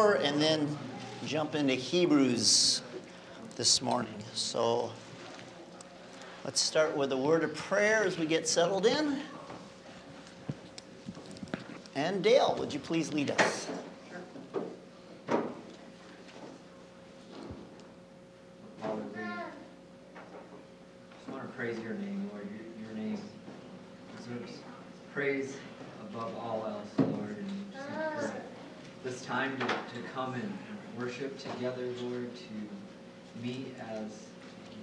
4 and then jump into Hebrews this morning. So let's start with a word of prayer as we get settled in. And Dale, would you please lead us? Father, we just want to praise your name, Lord. Your, your name deserves praise above all else, Lord. And just thank you for this time to, to come and worship together, Lord, to meet as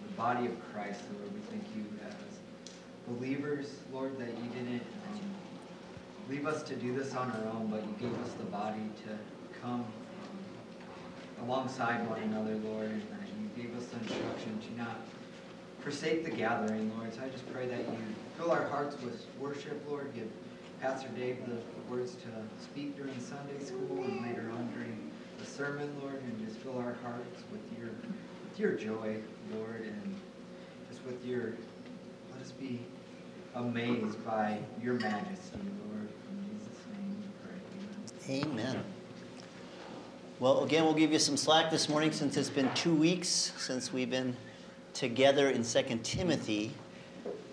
the body of Christ, Lord. We thank you as believers, Lord, that you didn't um, leave us to do this on our own, but you gave us the body to come um, alongside one another, Lord, and that you gave us the instruction to not forsake the gathering, Lord. So I just pray that you fill our hearts with worship, Lord. Give Pastor Dave the words to speak during Sunday school and later on during sermon, Lord, and just fill our hearts with your with your joy, Lord, and just with your let us be amazed by your majesty, Lord. In Jesus' name we pray. Amen. Amen. Well, again, we'll give you some slack this morning since it's been two weeks since we've been together in 2 Timothy.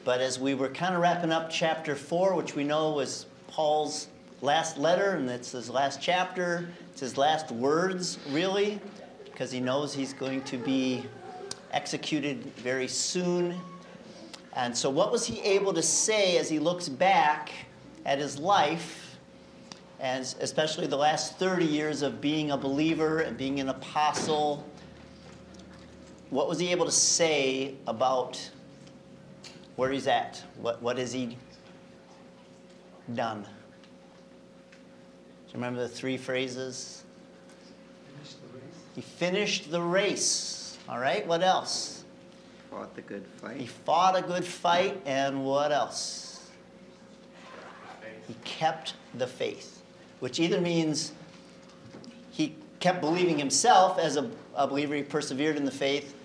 But as we were kind of wrapping up chapter 4, which we know was Paul's last letter, and it's his last chapter, it's his last words, really, because he knows he's going to be executed very soon. And so, what was he able to say as he looks back at his life? and especially the last 30 years of being a believer and being an apostle, what was he able to say about where he's at? What, what has he done? Do you remember the three phrases? Finish. He finished the race. All right, what else? Fought the good fight. He fought a good fight, and what else? He kept the faith, which either means he kept believing himself as a, a believer, he persevered in the faith,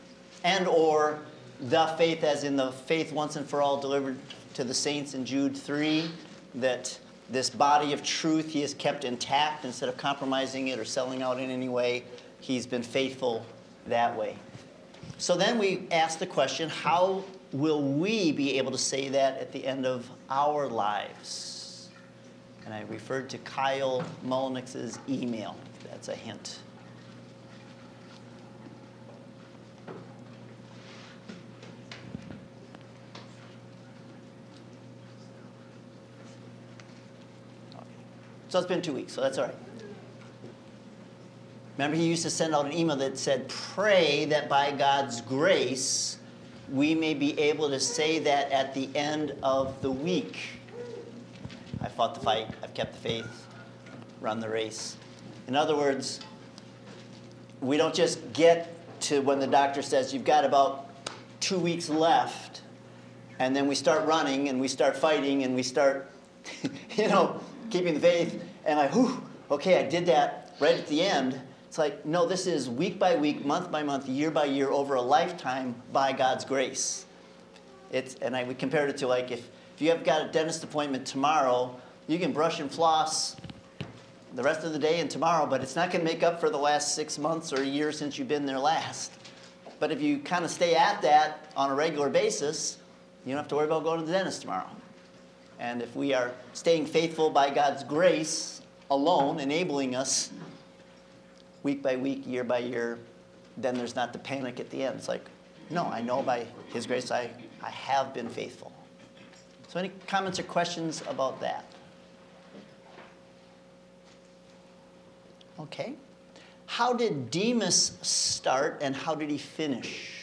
and or the faith as in the faith once and for all delivered to the saints in Jude 3, that this body of truth he has kept intact instead of compromising it or selling out in any way. He's been faithful that way. So then we ask the question how will we be able to say that at the end of our lives? And I referred to Kyle Mulnick's email. That's a hint. So it's been two weeks, so that's all right. Remember, he used to send out an email that said, Pray that by God's grace we may be able to say that at the end of the week. I fought the fight, I've kept the faith, run the race. In other words, we don't just get to when the doctor says you've got about two weeks left, and then we start running and we start fighting and we start, you know, keeping the faith, and I, whew, okay, I did that right at the end. It's like, no, this is week by week, month by month, year by year, over a lifetime by God's grace. It's, and I would compare it to like if, if you have got a dentist appointment tomorrow, you can brush and floss the rest of the day and tomorrow, but it's not going to make up for the last six months or a year since you've been there last. But if you kind of stay at that on a regular basis, you don't have to worry about going to the dentist tomorrow. And if we are staying faithful by God's grace alone, enabling us week by week, year by year, then there's not the panic at the end. It's like, no, I know by His grace I, I have been faithful. So, any comments or questions about that? Okay. How did Demas start and how did he finish?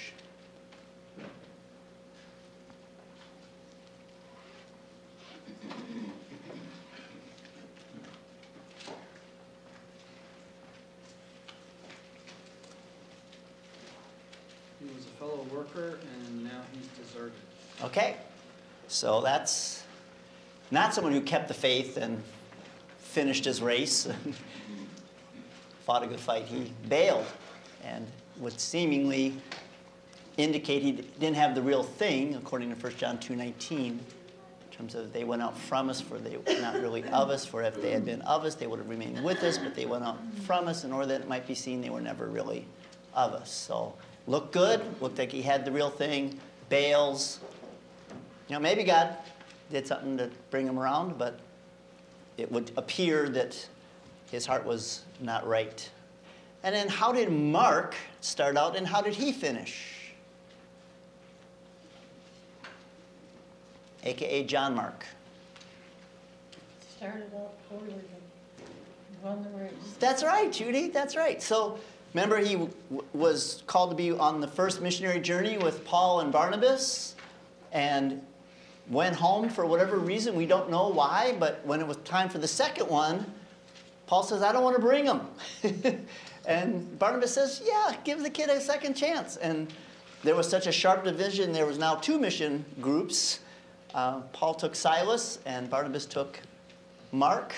Okay. So that's not someone who kept the faith and finished his race and fought a good fight. He bailed and would seemingly indicate he didn't have the real thing, according to 1 John 2.19, in terms of they went out from us, for they were not really of us, for if they had been of us, they would have remained with us, but they went out from us in order that it might be seen they were never really of us. So looked good, looked like he had the real thing, Bales. You know, maybe God did something to bring him around, but it would appear that his heart was not right. And then how did Mark start out and how did he finish? AKA John Mark. Started out poorly won the race. That's right, Judy. That's right. So remember, he w- was called to be on the first missionary journey with Paul and Barnabas and went home for whatever reason. We don't know why, but when it was time for the second one, Paul says, I don't want to bring him. and Barnabas says, Yeah, give the kid a second chance. And there was such a sharp division, there was now two mission groups. Uh, Paul took Silas, and Barnabas took Mark,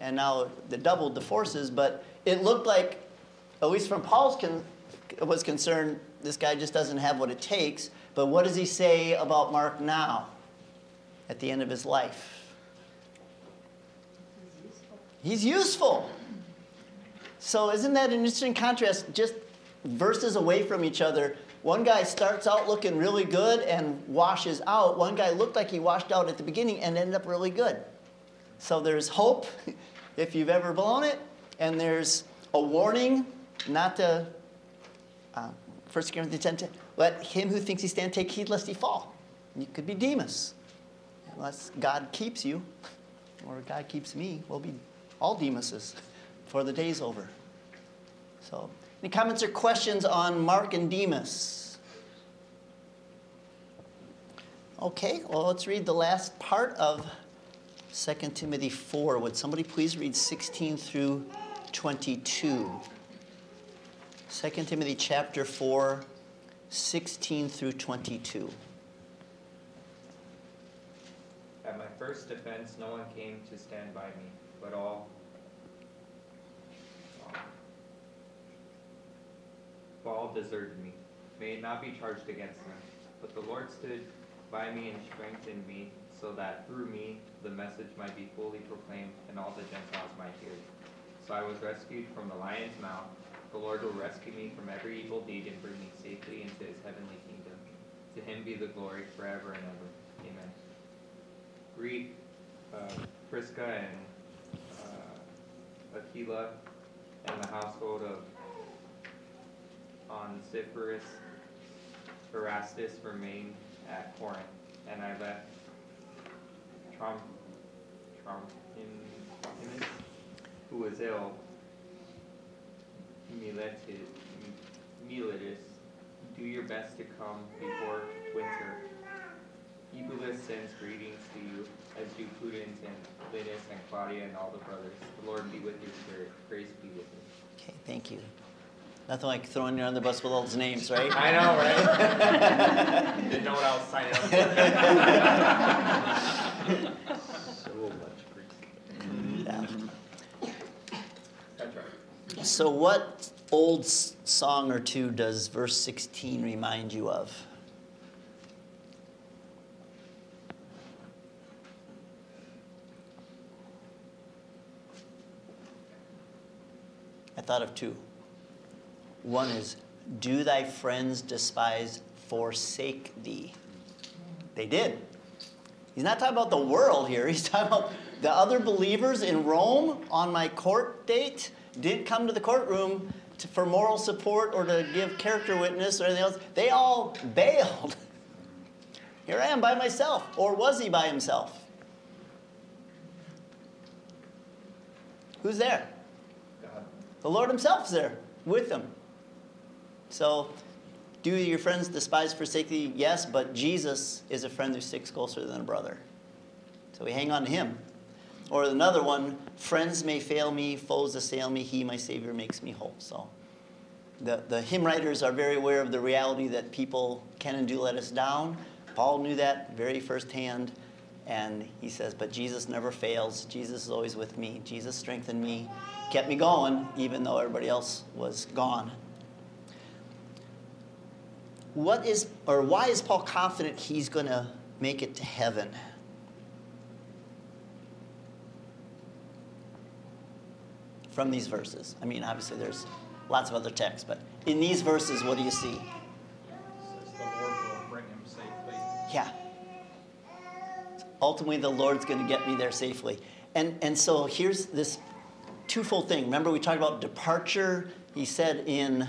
and now they doubled the forces. But it looked like, at least from Paul's con- was concerned, this guy just doesn't have what it takes. But what does he say about Mark now, at the end of his life? He's useful. So, isn't that an interesting contrast? Just verses away from each other. One guy starts out looking really good and washes out. One guy looked like he washed out at the beginning and ended up really good. So, there's hope if you've ever blown it, and there's a warning not to, uh, 1 Corinthians 10, 10 let him who thinks he stands take heed lest he fall. You could be Demas, unless God keeps you, or God keeps me. We'll be all Demases before the day's over. So, any comments or questions on Mark and Demas? Okay, well, let's read the last part of 2 Timothy 4. Would somebody please read 16 through 22? 2 Timothy chapter 4, 16 through 22. At my first defense, no one came to stand by me, but all all deserted me. May it not be charged against them. But the Lord stood by me and strengthened me, so that through me the message might be fully proclaimed and all the Gentiles might hear. So I was rescued from the lion's mouth. The Lord will rescue me from every evil deed and bring me safely into his heavenly kingdom. To him be the glory forever and ever. Amen. Greet uh, Prisca and uh, Aquila and the household of Onesiphorus. Erastus remained at Corinth, and I left Trom, Trophimus, who was ill, Miletus, Miletus, do your best to come before winter. Eubulus sends greetings to you, as do Pudens and Linus and Claudia and all the brothers. The Lord be with your spirit. Grace be with you. Okay, thank you. Nothing like throwing you under the bus with all those names, right? I know, right? Didn't know what I was signing up for. So much grease. Yeah. That's right. So, what old song or two does verse 16 remind you of? I thought of two. One is, Do thy friends despise forsake thee? They did. He's not talking about the world here. He's talking about the other believers in Rome on my court date didn't come to the courtroom to, for moral support or to give character witness or anything else. They all bailed. Here I am by myself. Or was he by himself? Who's there? God. The Lord Himself's there with them. So, do your friends despise, forsake thee? Yes, but Jesus is a friend who sticks closer than a brother. So we hang on to Him. Or another one, friends may fail me, foes assail me, He, my Savior, makes me whole. So the, the hymn writers are very aware of the reality that people can and do let us down. Paul knew that very firsthand. And he says, But Jesus never fails. Jesus is always with me. Jesus strengthened me, kept me going, even though everybody else was gone. What is, or why is Paul confident he's going to make it to heaven? From these verses? I mean, obviously, there's lots of other texts, but in these verses, what do you see? Says the Lord will bring him safely. Yeah. Ultimately, the Lord's going to get me there safely. And, and so here's this twofold thing. Remember, we talked about departure. He said in,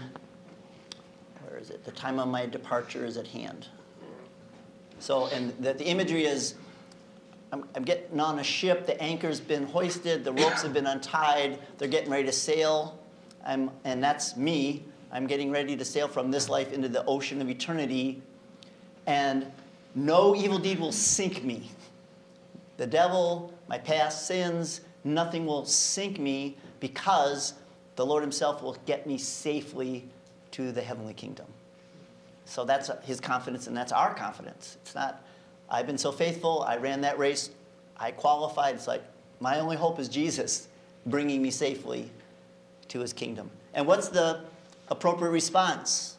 where is it? The time of my departure is at hand. So, and the, the imagery is I'm, I'm getting on a ship, the anchor's been hoisted, the ropes have been untied, they're getting ready to sail. I'm, and that's me. I'm getting ready to sail from this life into the ocean of eternity. And no evil deed will sink me. The devil, my past sins, nothing will sink me because the Lord Himself will get me safely to the heavenly kingdom. So that's his confidence, and that's our confidence. It's not, I've been so faithful, I ran that race, I qualified. It's like, my only hope is Jesus bringing me safely to his kingdom. And what's the appropriate response?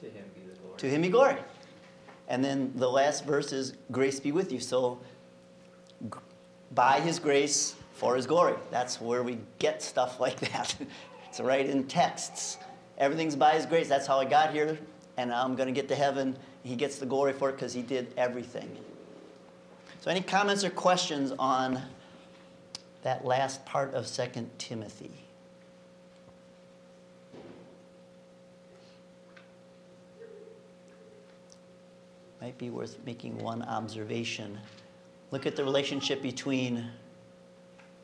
To him be the glory. To him be glory. And then the last verse is, grace be with you. So, by his grace, for his glory. That's where we get stuff like that. it's right in texts. Everything's by his grace. That's how I got here. And I'm going to get to heaven. He gets the glory for it because he did everything. So, any comments or questions on that last part of 2 Timothy? might be worth making one observation. Look at the relationship between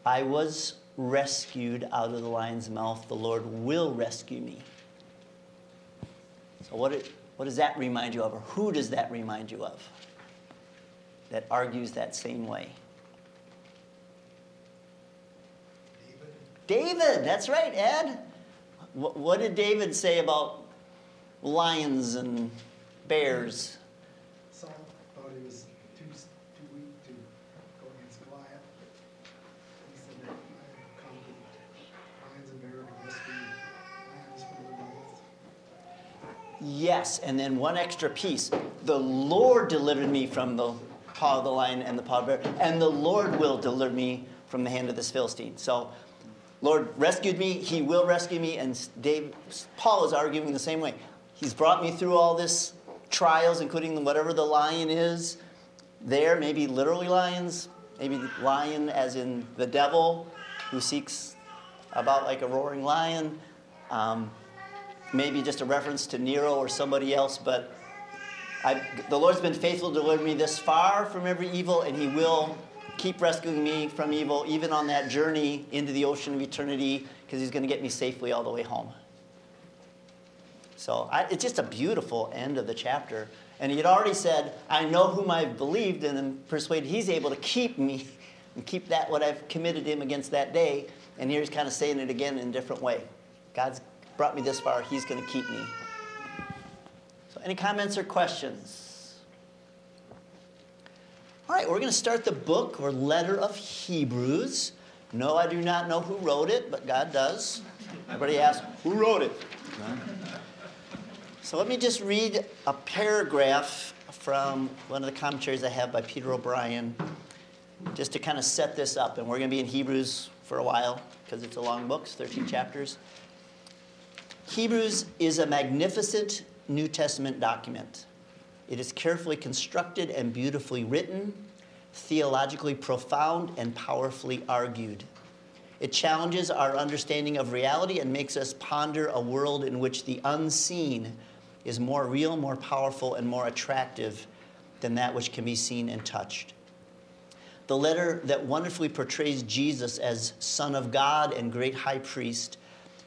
I was rescued out of the lion's mouth, the Lord will rescue me. So, what, it, what does that remind you of, or who does that remind you of that argues that same way? David, David that's right, Ed. What, what did David say about lions and bears? Yes, and then one extra piece. The Lord delivered me from the paw of the lion and the paw of bear, and the Lord will deliver me from the hand of this Philistine. So, Lord rescued me, He will rescue me, and Dave, Paul is arguing the same way. He's brought me through all this trials, including whatever the lion is there, maybe literally lions, maybe lion as in the devil who seeks about like a roaring lion. Um, maybe just a reference to Nero or somebody else, but I, the Lord's been faithful to deliver me this far from every evil, and He will keep rescuing me from evil, even on that journey into the ocean of eternity, because He's going to get me safely all the way home. So I, it's just a beautiful end of the chapter. And He had already said, I know whom I've believed, and am persuaded He's able to keep me and keep that what I've committed Him against that day. And here He's kind of saying it again in a different way. God's brought me this far, He's going to keep me. So, any comments or questions? All right, we're going to start the book or letter of Hebrews. No, I do not know who wrote it, but God does. Everybody asks, who wrote it? So let me just read a paragraph from one of the commentaries I have by Peter O'Brien, just to kind of set this up. And we're going to be in Hebrews for a while because it's a long book, it's 13 chapters. Hebrews is a magnificent New Testament document. It is carefully constructed and beautifully written, theologically profound, and powerfully argued. It challenges our understanding of reality and makes us ponder a world in which the unseen is more real, more powerful, and more attractive than that which can be seen and touched. The letter that wonderfully portrays Jesus as Son of God and great high priest,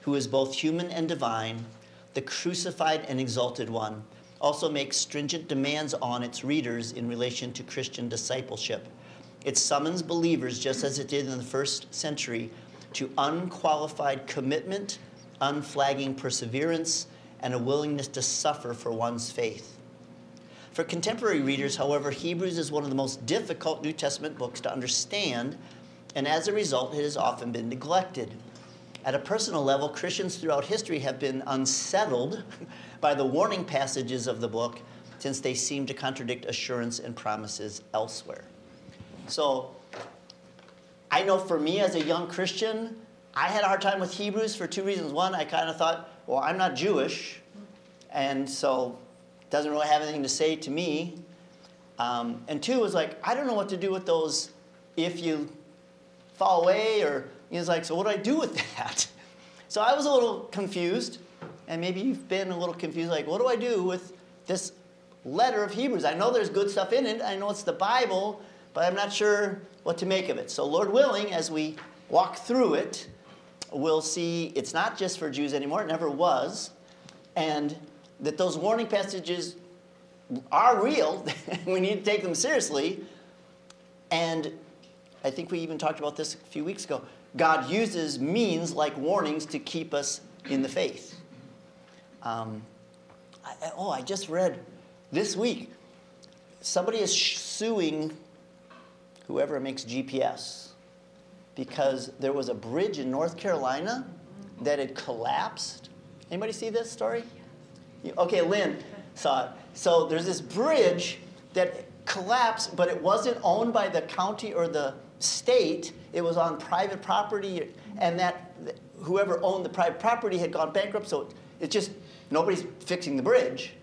who is both human and divine, the crucified and exalted one, also makes stringent demands on its readers in relation to Christian discipleship. It summons believers, just as it did in the first century, to unqualified commitment, unflagging perseverance, and a willingness to suffer for one's faith. For contemporary readers, however, Hebrews is one of the most difficult New Testament books to understand, and as a result, it has often been neglected. At a personal level, Christians throughout history have been unsettled by the warning passages of the book since they seem to contradict assurance and promises elsewhere. So, I know for me as a young Christian, I had a hard time with Hebrews for two reasons. One, I kind of thought, well, I'm not Jewish, and so it doesn't really have anything to say to me. Um, and two was like, I don't know what to do with those if you fall away, or he was like, so what do I do with that? So I was a little confused, and maybe you've been a little confused, like, what do I do with this letter of Hebrews? I know there's good stuff in it, I know it's the Bible, but I'm not sure what to make of it. So, Lord willing, as we walk through it, we'll see it's not just for Jews anymore, it never was, and that those warning passages are real. we need to take them seriously. And I think we even talked about this a few weeks ago. God uses means like warnings to keep us in the faith. Um, I, oh, I just read this week somebody is suing whoever makes GPS because there was a bridge in North Carolina that had collapsed. Anybody see this story? Okay, Lynn saw it. So there's this bridge that collapsed, but it wasn't owned by the county or the state. It was on private property, and that whoever owned the private property had gone bankrupt. So it's just nobody's fixing the bridge.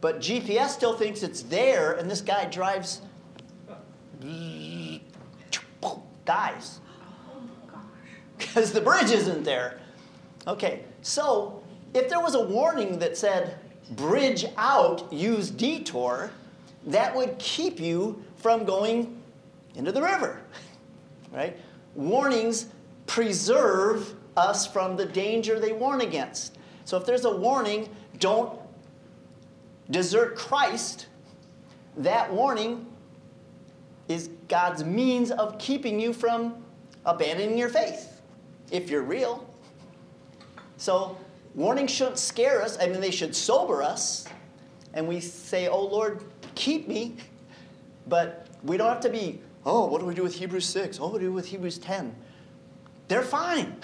But GPS still thinks it's there, and this guy drives, dies. Because the bridge isn't there. Okay, so if there was a warning that said, bridge out, use detour, that would keep you from going into the river. Right? Warnings preserve us from the danger they warn against. So if there's a warning, don't desert Christ, that warning is God's means of keeping you from abandoning your faith if you're real. So warnings shouldn't scare us. I mean, they should sober us. And we say, Oh Lord, keep me. But we don't have to be, Oh, what do we do with Hebrews 6? Oh, what do we do with Hebrews 10? They're fine.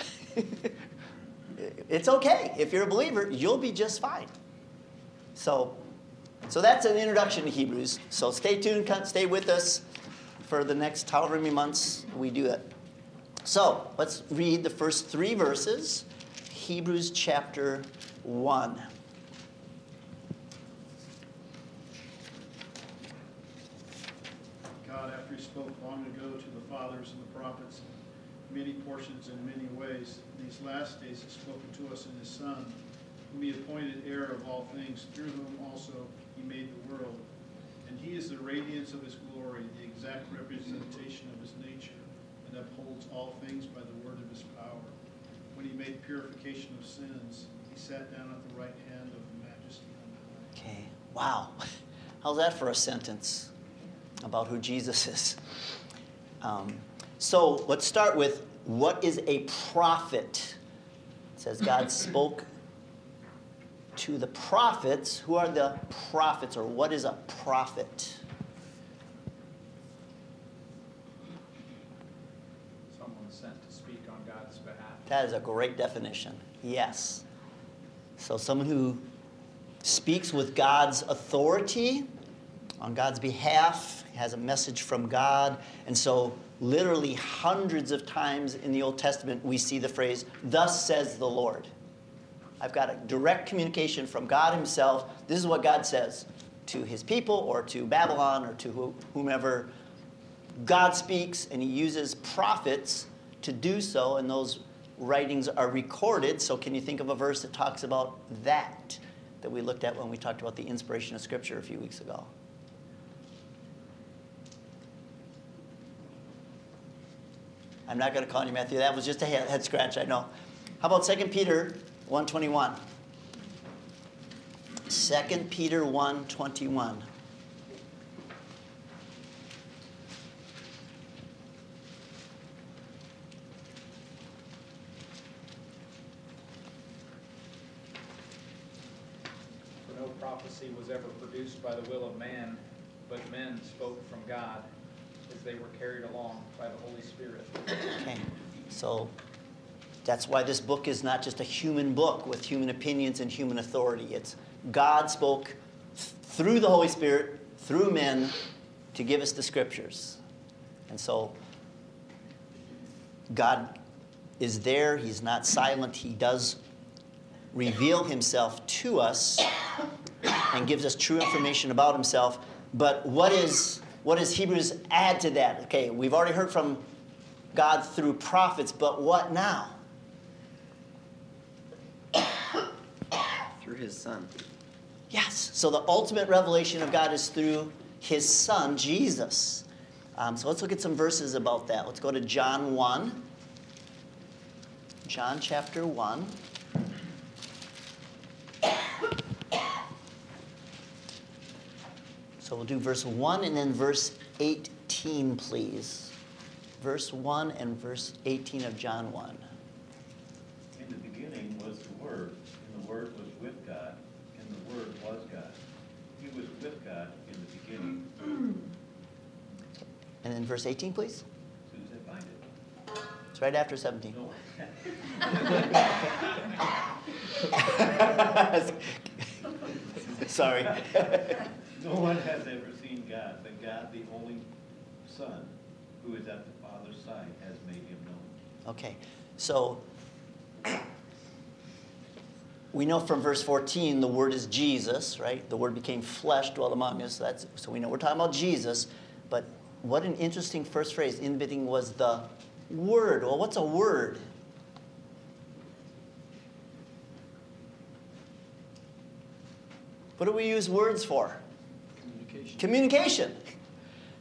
it's okay. If you're a believer, you'll be just fine. So, so that's an introduction to Hebrews. So stay tuned, stay with us for the next however many months we do it. So let's read the first three verses. Hebrews chapter 1. God, after he spoke long ago to the fathers and the prophets, many portions in many ways, in these last days has spoken to us in his Son, whom he appointed heir of all things, through whom also he made the world. And he is the radiance of his glory, the exact representation of his nature, and upholds all things by the word of his power when he made purification of sins, he sat down at the right hand of the majesty on high. Okay, wow. How's that for a sentence about who Jesus is? Um, so let's start with what is a prophet? It says God spoke to the prophets. Who are the prophets, or what is a prophet? Someone sent to speak on God's behalf. That is a great definition. Yes. So, someone who speaks with God's authority on God's behalf, has a message from God. And so, literally, hundreds of times in the Old Testament, we see the phrase, Thus says the Lord. I've got a direct communication from God Himself. This is what God says to His people or to Babylon or to whomever. God speaks, and He uses prophets to do so, and those writings are recorded. So, can you think of a verse that talks about that that we looked at when we talked about the inspiration of Scripture a few weeks ago? I'm not going to call you Matthew. That was just a head scratch, I know. How about 2 Peter 121? 2 Peter 121. prophecy was ever produced by the will of man, but men spoke from God they were carried along by the Holy Spirit. Okay, so that's why this book is not just a human book with human opinions and human authority. It's God spoke through the Holy Spirit, through men, to give us the scriptures. And so God is there, He's not silent, He does reveal Himself to us and gives us true information about Himself. But what is what does Hebrews add to that? Okay, we've already heard from God through prophets, but what now? Through his son. Yes. So the ultimate revelation of God is through his son, Jesus. Um, so let's look at some verses about that. Let's go to John 1. John chapter 1. So we'll do verse 1 and then verse 18, please. Verse 1 and verse 18 of John 1. In the beginning was the Word, and the Word was with God, and the Word was God. He was with God in the beginning. And then verse 18, please. As soon as I find it. It's right after 17. No. Sorry. No one has ever seen God, but God, the only Son, who is at the Father's side, has made him known. Okay, so we know from verse 14 the word is Jesus, right? The word became flesh, dwelt among us. That's, so we know we're talking about Jesus. But what an interesting first phrase. In beginning was the word. Well, what's a word? What do we use words for? Communication. Communication.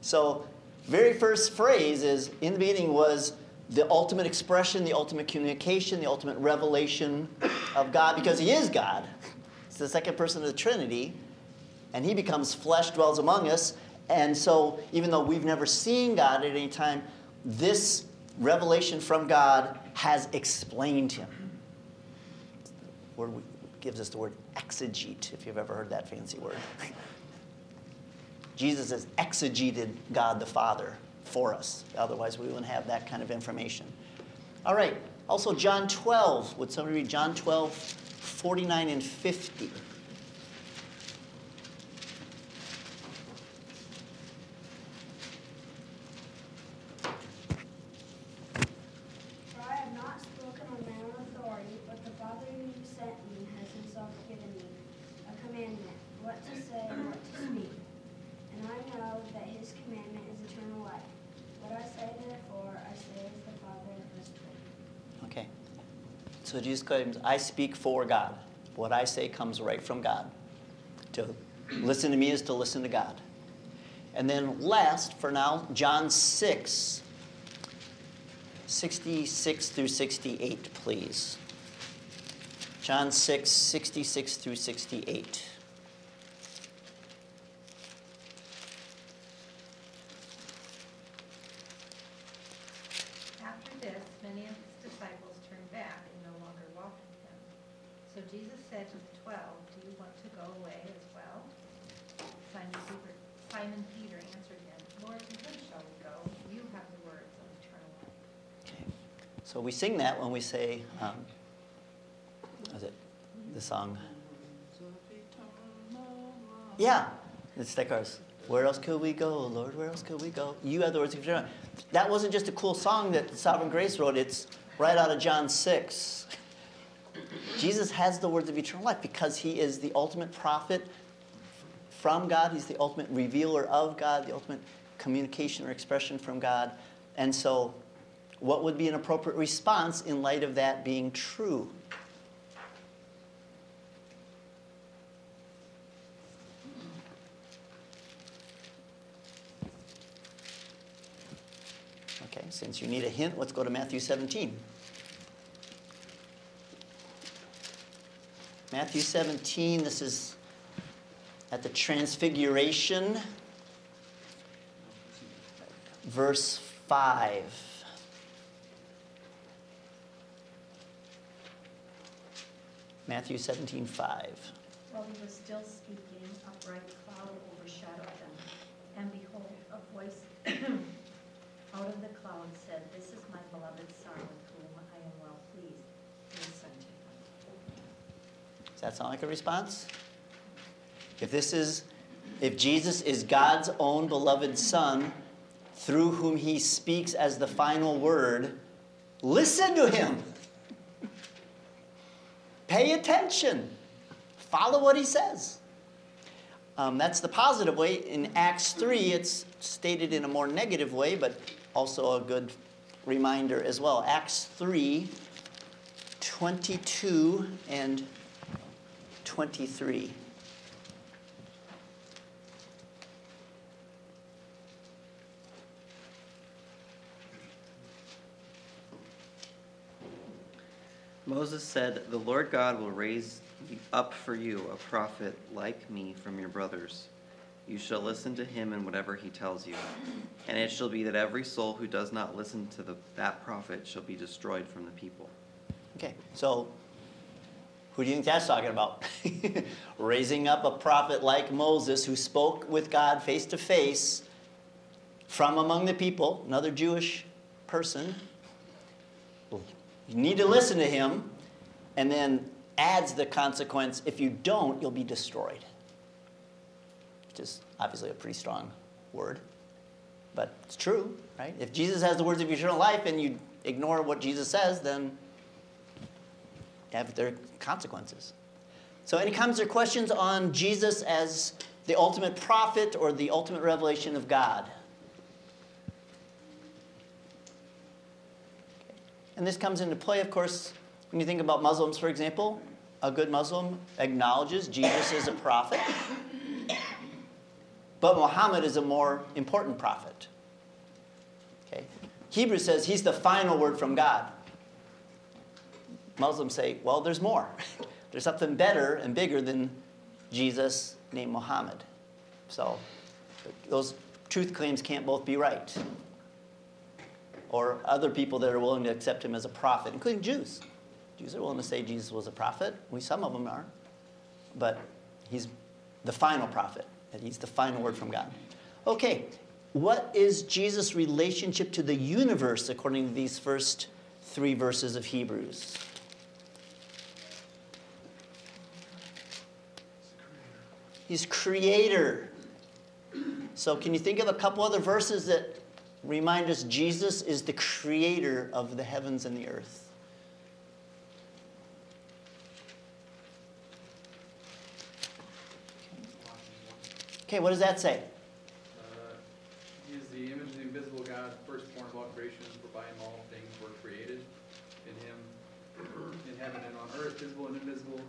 So, very first phrase is in the beginning was the ultimate expression, the ultimate communication, the ultimate revelation of God because He is God. It's the second person of the Trinity, and He becomes flesh, dwells among us. And so, even though we've never seen God at any time, this revelation from God has explained Him. Word gives us the word exegete, if you've ever heard that fancy word. Jesus has exegeted God the Father for us. Otherwise, we wouldn't have that kind of information. All right. Also, John 12. Would somebody read John 12, 49 and 50? For I have not spoken on my own authority, but the Father who sent me has himself given me a commandment, what to say and what to speak. And I know that his commandment is eternal life. What I say therefore, I say as the Father has told me. Okay. I speak for God. What I say comes right from God. To listen to me is to listen to God. And then last, for now, John 6, 66 through 68, please. John 6, 66 through 68. After this, many of his disciples turned back and no longer walked with him. So Jesus said to the twelve, Do you want to go away as well? Simon Peter, Simon Peter answered him, Lord, to whom shall we go? You have the words of eternal life. Okay. So we sing that when we say, um, what is it the song? Yeah, it's like ours. Where else could we go, Lord? Where else could we go? You have the words of eternal. That wasn't just a cool song that Sovereign Grace wrote. It's right out of John 6. Jesus has the words of eternal life because he is the ultimate prophet from God. He's the ultimate revealer of God, the ultimate communication or expression from God. And so, what would be an appropriate response in light of that being true? Okay, since you need a hint, let's go to Matthew 17. Matthew 17, this is at the Transfiguration, verse 5. Matthew 17, 5. While he was still speaking, a bright cloud overshadowed them. And behold, a voice out of the cloud said, This is my beloved Son, with whom I am well pleased. Listen to him. Does that sound like a response? If this is, if Jesus is God's own beloved Son, through whom he speaks as the final word, Listen to him. Pay attention. Follow what he says. Um, that's the positive way. In Acts 3, it's stated in a more negative way, but also a good reminder as well. Acts 3 22 and 23. Moses said, The Lord God will raise up for you a prophet like me from your brothers. You shall listen to him in whatever he tells you. And it shall be that every soul who does not listen to the, that prophet shall be destroyed from the people. Okay, so who do you think that's talking about? Raising up a prophet like Moses who spoke with God face to face from among the people, another Jewish person. You need to listen to him, and then adds the consequence if you don't, you'll be destroyed. Which is obviously a pretty strong word, but it's true, right? If Jesus has the words of eternal life and you ignore what Jesus says, then have their consequences. So, any comments or questions on Jesus as the ultimate prophet or the ultimate revelation of God? And this comes into play, of course, when you think about Muslims, for example. A good Muslim acknowledges Jesus is a prophet, but Muhammad is a more important prophet. Okay? Hebrews says he's the final word from God. Muslims say, well, there's more. there's something better and bigger than Jesus named Muhammad. So those truth claims can't both be right. Or other people that are willing to accept him as a prophet, including Jews. Jews are willing to say Jesus was a prophet. We, some of them are. But he's the final prophet, and he's the final word from God. Okay, what is Jesus' relationship to the universe according to these first three verses of Hebrews? He's creator. So, can you think of a couple other verses that remind us Jesus is the creator of the heavens and the earth? Okay, what does that say? Uh, He is the image of the invisible God, firstborn of all creation, for by him all things were created. In him, in heaven and on earth, visible and invisible,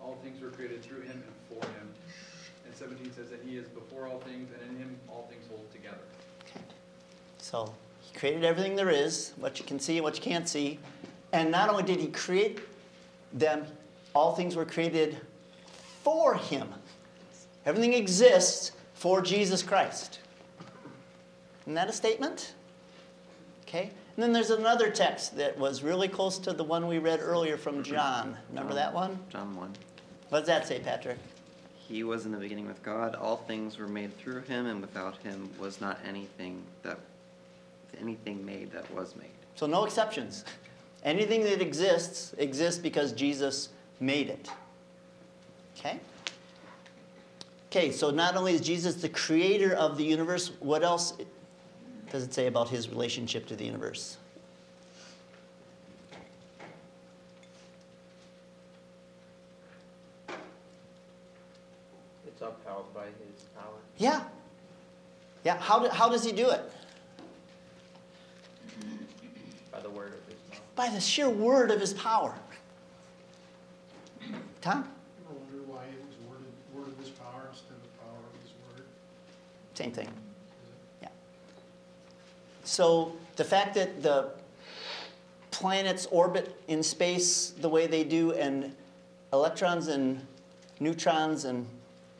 all things were created through him and for him. And 17 says that he is before all things, and in him all things hold together. So, he created everything there is, what you can see and what you can't see. And not only did he create them, all things were created for him. Everything exists for Jesus Christ. Isn't that a statement? Okay. And then there's another text that was really close to the one we read earlier from John. Remember that one? John 1. What does that say, Patrick? He was in the beginning with God. All things were made through him, and without him was not anything that anything made that was made. So no exceptions. Anything that exists exists because Jesus made it. Okay? Okay, so not only is Jesus the creator of the universe, what else does it say about his relationship to the universe? It's upheld by his power. Yeah. Yeah, how, do, how does he do it? By the word of his mouth. By the sheer word of his power. Tom? I wonder why it was worded, word of his power instead of power of his word. Same thing. Yeah. So the fact that the planets orbit in space the way they do, and electrons and neutrons and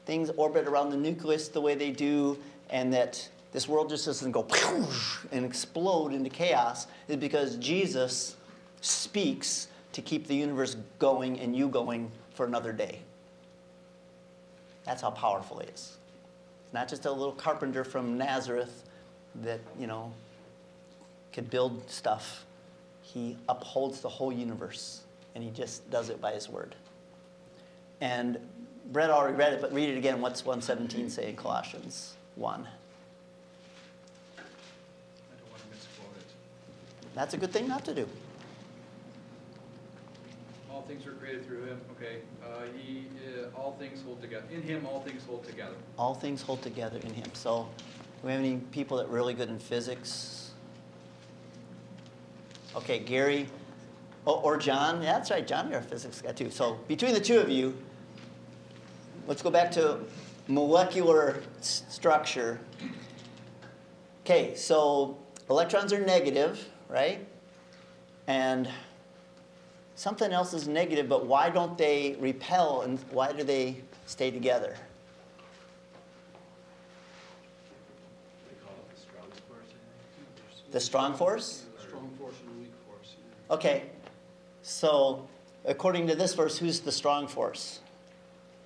things orbit around the nucleus the way they do, and that this world just doesn't go and explode into chaos, is because Jesus speaks to keep the universe going and you going for another day. That's how powerful he is. It's not just a little carpenter from Nazareth that, you know, could build stuff. He upholds the whole universe, and he just does it by his word. And Brett already read it, but read it again. What's 117 say in Colossians 1? I don't want to misquote it. That's a good thing not to do. All things are created through him, okay. Uh, he, uh, all things hold together, in him all things hold together. All things hold together in him. So, do we have any people that are really good in physics? Okay, Gary, oh, or John. Yeah, that's right, John, you're a physics guy too. So, between the two of you, let's go back to molecular s- structure. Okay, so electrons are negative, right? And something else is negative, but why don't they repel and why do they stay together? They call it the strong force, The strong force? Strong force and weak force, yeah. Okay, so according to this verse, who's the strong force?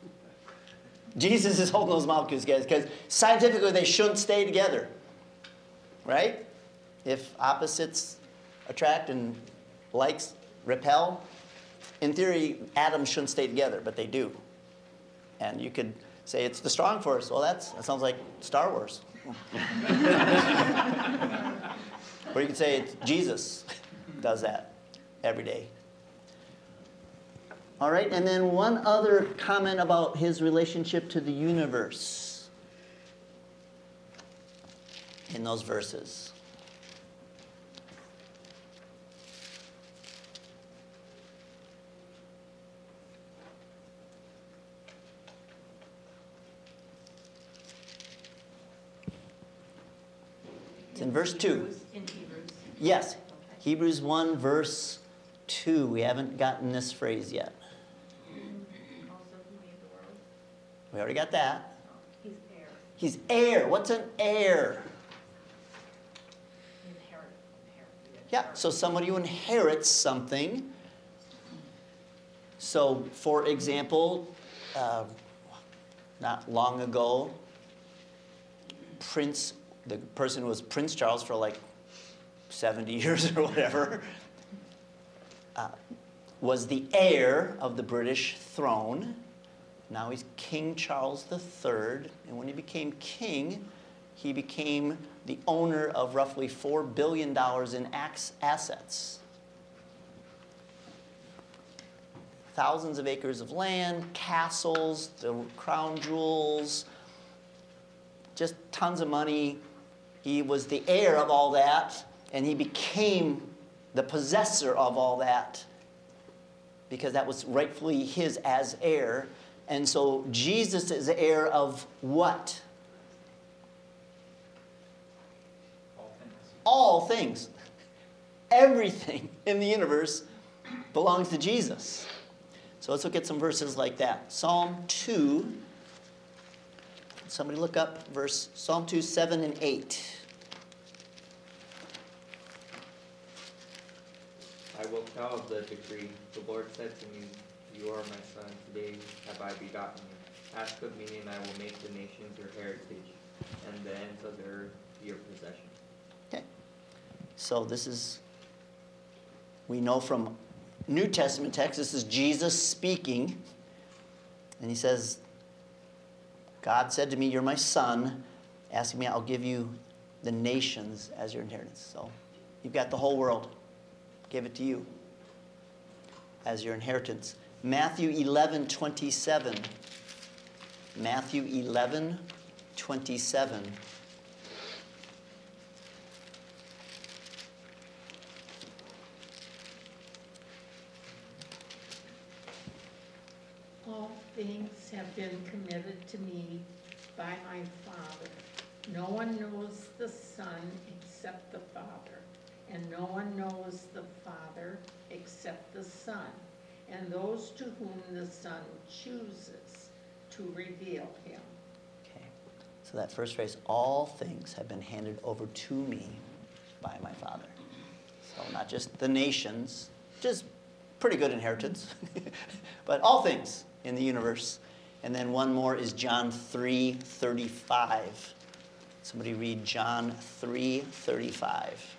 Jesus is holding those molecules, guys, because scientifically they shouldn't stay together. Right? If opposites attract and likes repel, in theory, atoms shouldn't stay together, but they do. And you could say it's the strong force. Well, that's, that sounds like Star Wars. or you could say it's Jesus does that every day. All right, and then one other comment about his relationship to the universe in those verses. It's in verse 2. In Hebrews. Yes, Okay. Hebrews 1, verse 2. We haven't gotten this phrase yet. Also, who made the world? We already got that. He's heir, He's heir. What's an heir? inherit, inherit. Yeah, so somebody who inherits something. So, for example, uh, not long ago, Prince, the person was Prince Charles for like 70 years or whatever, uh, was the heir of the British throne. Now he's King Charles III, and when he became king, he became the owner of roughly $4 billion in assets. Thousands of acres of land, castles, the crown jewels, just tons of money. He was the heir of all that, and he became the possessor of all that because that was rightfully his as heir. And so Jesus is the heir of what? All things. Everything in the universe belongs to Jesus. So let's look at some verses like that. Psalm 2. Somebody look up verse Psalm 2, 7 and 8. I will tell of the decree. The Lord said to me, You are my son, today have I begotten you. Ask of me, and I will make the nations your heritage, and the ends of the earth your possession. Okay. So this is, we know from New Testament text, this is Jesus speaking. And he says, God said to me, You're my son. Asking me, I'll give you the nations as your inheritance. So you've got the whole world. Give it to you as your inheritance. Matthew 11, 27. Matthew 11, 27. All things have been committed to me by my Father. No one knows the Son except the Father, and no one knows the Father except the Son, and those to whom the Son chooses to reveal him. Okay. So that first phrase, all things have been handed over to me by my Father. So not just the nations, is pretty good inheritance, but all things in the universe. And then one more is John 3 35. Somebody read John 3 35.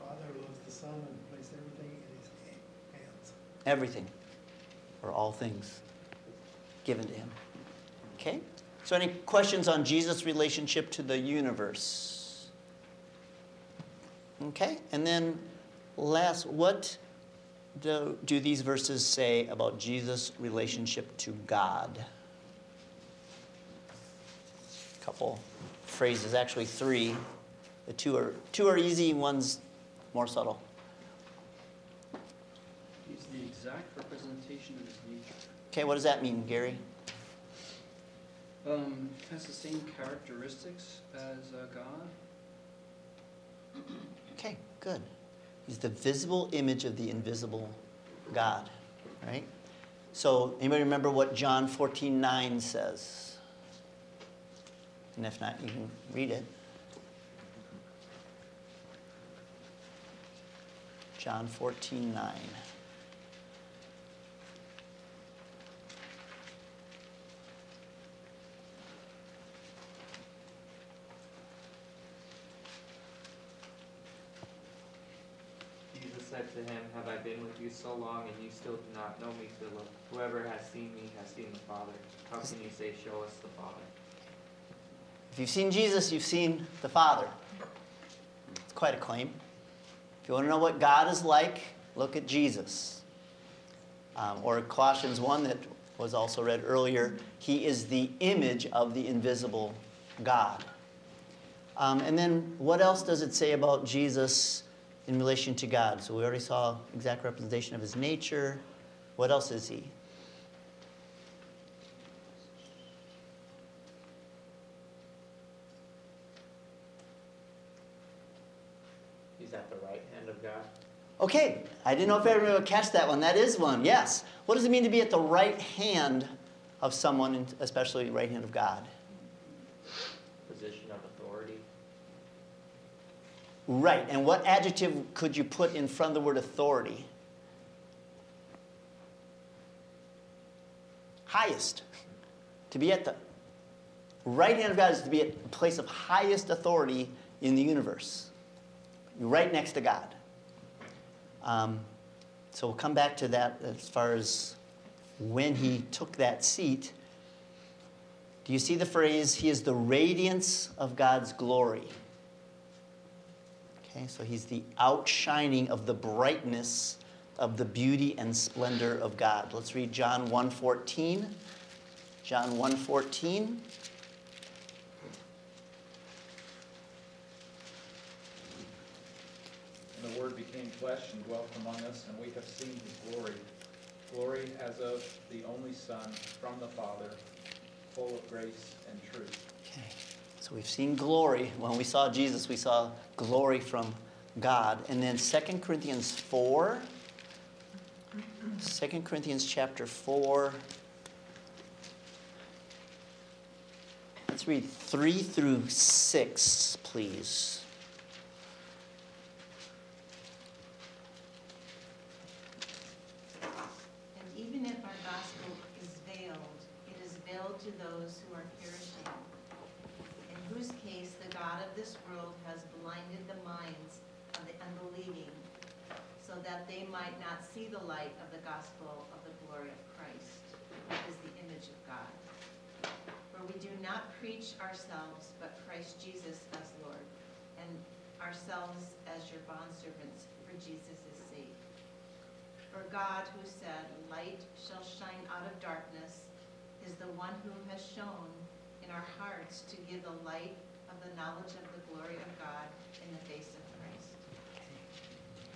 Father loves the Son and placed everything in his hands. Everything, or all things, given to him. Okay? So, any questions on Jesus' relationship to the universe? Okay? And then, last, what do, do these verses say about Jesus' relationship to God? A couple phrases, actually three. The two are two are easy, one's more subtle. He's the exact representation of his nature. Okay, what does that mean, Gary? Um, has the same characteristics as uh, God. Okay, good. He's the visible image of the invisible God, right? So, anybody remember what John 14 9 says? And if not, you can read it. John 14 9. To him, Have I been with you so long, and you still do not know me, Philip? Whoever has seen me has seen the Father. How can you say, Show us the Father? If you've seen Jesus, you've seen the Father. It's quite a claim. If you want to know what God is like, look at Jesus. Um, or Colossians 1, that was also read earlier, he is the image of the invisible God. Um, and then what else does it say about Jesus in relation to God? So we already saw exact representation of his nature. What else is he? He's at the right hand of God. Okay, I didn't know if everyone would catch that one. That is one, yes. What does it mean to be at the right hand of someone, especially right hand of God? Position of authority. Right, and what adjective could you put in front of the word authority? Highest. To be at the right hand of God is to be at the place of highest authority in the universe. Right next to God. Um, so we'll come back to that as far as when he took that seat. Do you see the phrase, He is the radiance of God's glory? Okay, so He's the outshining of the brightness of the beauty and splendor of God. Let's read John 1:14. John 1:14. And the Word became flesh and dwelt among us, and we have seen his glory. Glory as of the only Son from the Father, full of grace and truth. So we've seen glory. When we saw Jesus, we saw glory from God. And then 2 Corinthians 4. 2 Corinthians chapter 4. Let's read 3 through 6, please. And even if our gospel is veiled, it is veiled to those who are perishing, in whose case the God of this world has blinded the minds of the unbelieving, so that they might not see the light of the gospel of the glory of Christ, who is the image of God. For we do not preach ourselves, but Christ Jesus as Lord, and ourselves as your bondservants for Jesus' sake. For God, who said, Light shall shine out of darkness, is the one who has shone in our hearts to give the light of the knowledge of the glory of God in the face of Christ.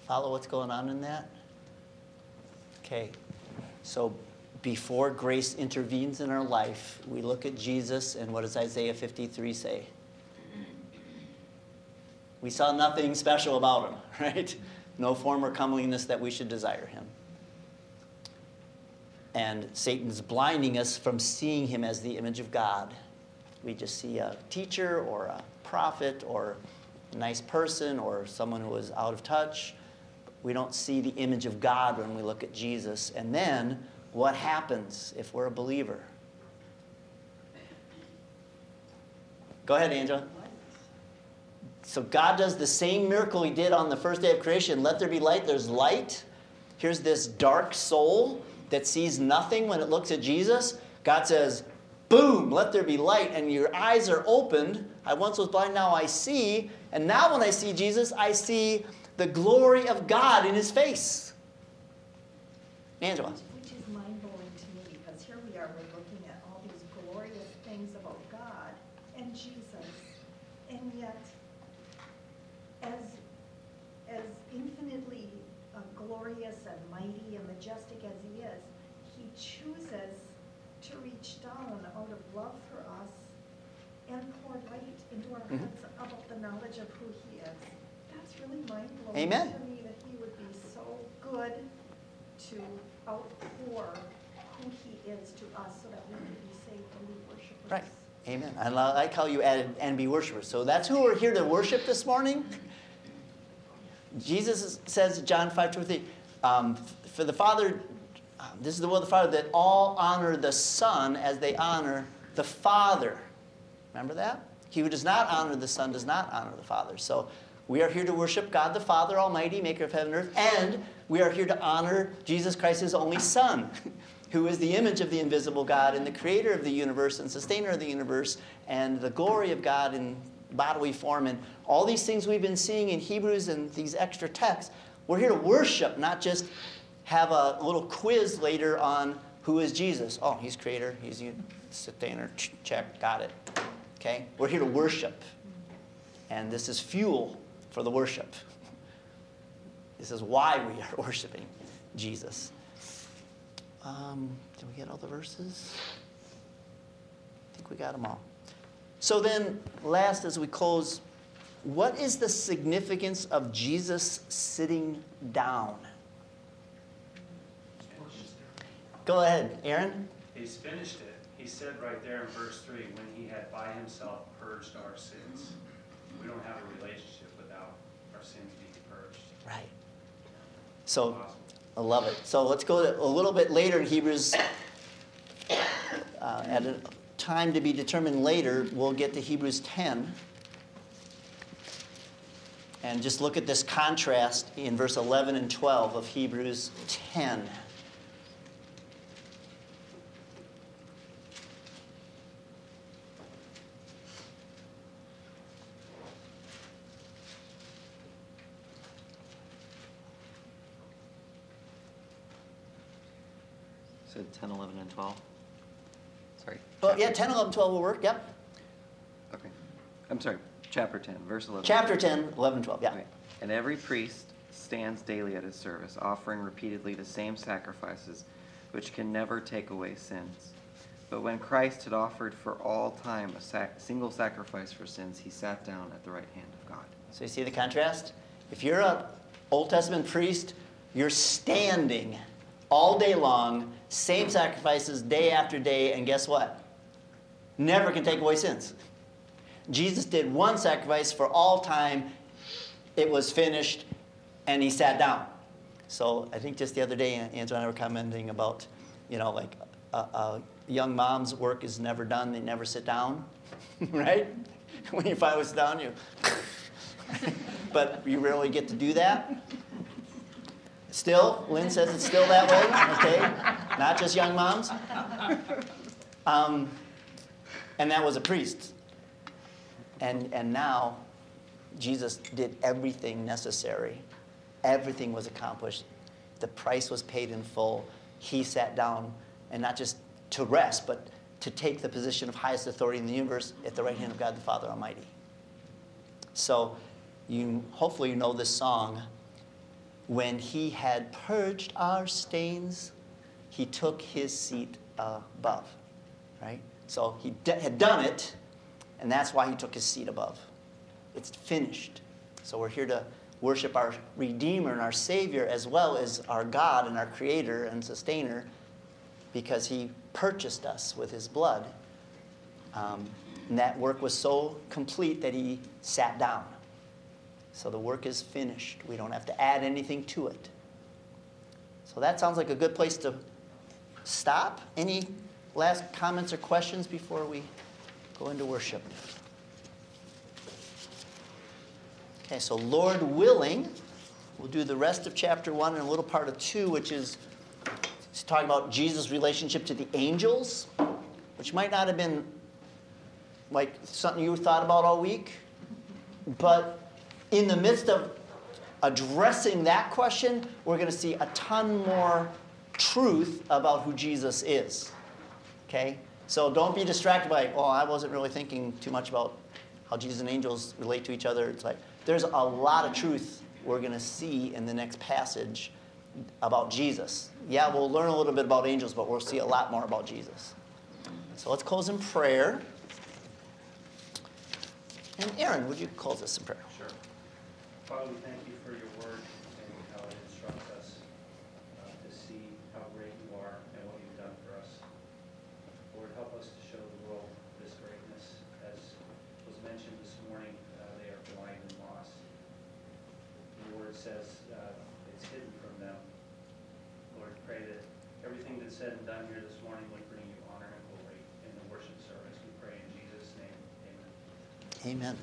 Follow what's going on in that? Okay. So before grace intervenes in our life, we look at Jesus, and what does Isaiah 53 say? We saw nothing special about him, right? No form or comeliness that we should desire him. And Satan's blinding us from seeing him as the image of God. We just see a teacher or a prophet or a nice person or someone who is out of touch. We don't see the image of God when we look at Jesus. And then what happens if we're a believer? Go ahead, Angela. So God does the same miracle he did on the first day of creation. Let there be light. There's light. here's this dark soul that sees nothing when it looks at Jesus. God says, boom, let there be light, and your eyes are opened. I once was blind, now I see. And now when I see Jesus, I see the glory of God in his face. Angela. Which is mind-blowing to me, because here we are, we're looking at all these glorious things about God and Jesus, and yet, as, as infinitely uh, glorious and mighty and majestic as he is, he chooses to reach down out of love for us and pour light into our Mhm. hearts about the knowledge of who he is. That's really mind-blowing Amen. to me, that he would be so good to outpour who he is to us so that we can be saved and be worshipers. Right. Amen. I like how you added and be worshipers. So that's who we're here to worship this morning. Jesus says, John 5 23, um, for the Father, um, this is the will of the Father, that all honor the Son as they honor the Father. Remember that? He who does not honor the Son does not honor the Father. So we are here to worship God the Father Almighty, maker of heaven and earth, and we are here to honor Jesus Christ, his only Son, who is the image of the invisible God and the creator of the universe and sustainer of the universe and the glory of God in bodily form. And all these things we've been seeing in Hebrews and these extra texts, we're here to worship, not just have a little quiz later on who is Jesus. Oh, he's creator, he's the sustainer, check, got it. Okay? We're here to worship. And this is fuel for the worship. This is why we are worshiping Jesus. Um, did we get all the verses? I think we got them all. So then, last as we close, what is the significance of Jesus sitting down? Go ahead, Aaron. He's finished it. He said right there in verse three, when he had by himself purged our sins. We don't have a relationship without our sins being purged. Right. So, I love it. So let's go to a little bit later in Hebrews. Uh, at a time to be determined later, we'll get to Hebrews 10. And just look at this contrast in verse 11 and 12 of Hebrews 10. Said 10, 11, and 12. Sorry. Oh, yeah, 10, 11, 12 will work. Yep. Okay. I'm sorry. Chapter 10, verse 11. Chapter 10, 11, 12. Yeah. Okay. And every priest stands daily at his service, offering repeatedly the same sacrifices, which can never take away sins. But when Christ had offered for all time a sac- single sacrifice for sins, he sat down at the right hand of God. So you see the contrast? If you're an Old Testament priest, you're standing all day long, same sacrifices day after day, and guess what? Never can take away sins. Jesus did one sacrifice for all time, it was finished, and he sat down. So I think just the other day, Angela and I were commenting about, you know, like a, a young mom's work is never done, they never sit down, right? When you finally sit down, you. but you rarely get to do that. Still, Lynn says it's still that way, okay? Not just young moms. Um, and that was a priest. And, and now, Jesus did everything necessary. Everything was accomplished. The price was paid in full. He sat down, and not just to rest, but to take the position of highest authority in the universe at the right hand of God the Father Almighty. So, you hopefully you know this song. When he had purged our stains, he took his seat above. Right? So he d- had done it, and that's why he took his seat above. It's finished. So we're here to worship our Redeemer and our Savior as well as our God and our Creator and Sustainer because he purchased us with his blood. Um, and that work was so complete that he sat down. So the work is finished. We don't have to add anything to it. So that sounds like a good place to stop. Any last comments or questions before we go into worship? Okay, so Lord willing, We'll do the rest of chapter 1 and a little part of 2, which is talking about Jesus' relationship to the angels, which might not have been like something you thought about all week. But in the midst of addressing that question, we're going to see a ton more truth about who Jesus is. Okay? So don't be distracted by, oh, I wasn't really thinking too much about how Jesus and angels relate to each other. It's like there's a lot of truth we're going to see in the next passage about Jesus. Yeah, we'll learn a little bit about angels, but we'll see a lot more about Jesus. So let's close in prayer. And Aaron, would you close us in prayer? Sure. Father, we thank you for your word and how it instructs us uh, to see how great you are and what you've done for us. Lord, help us to show the world this greatness. As was mentioned this morning, uh, they are blind and lost. Your word says uh, it's hidden from them. Lord, pray that everything that's said and done here this morning would bring you honor and glory in the worship service. We pray in Jesus' name. Amen. Amen.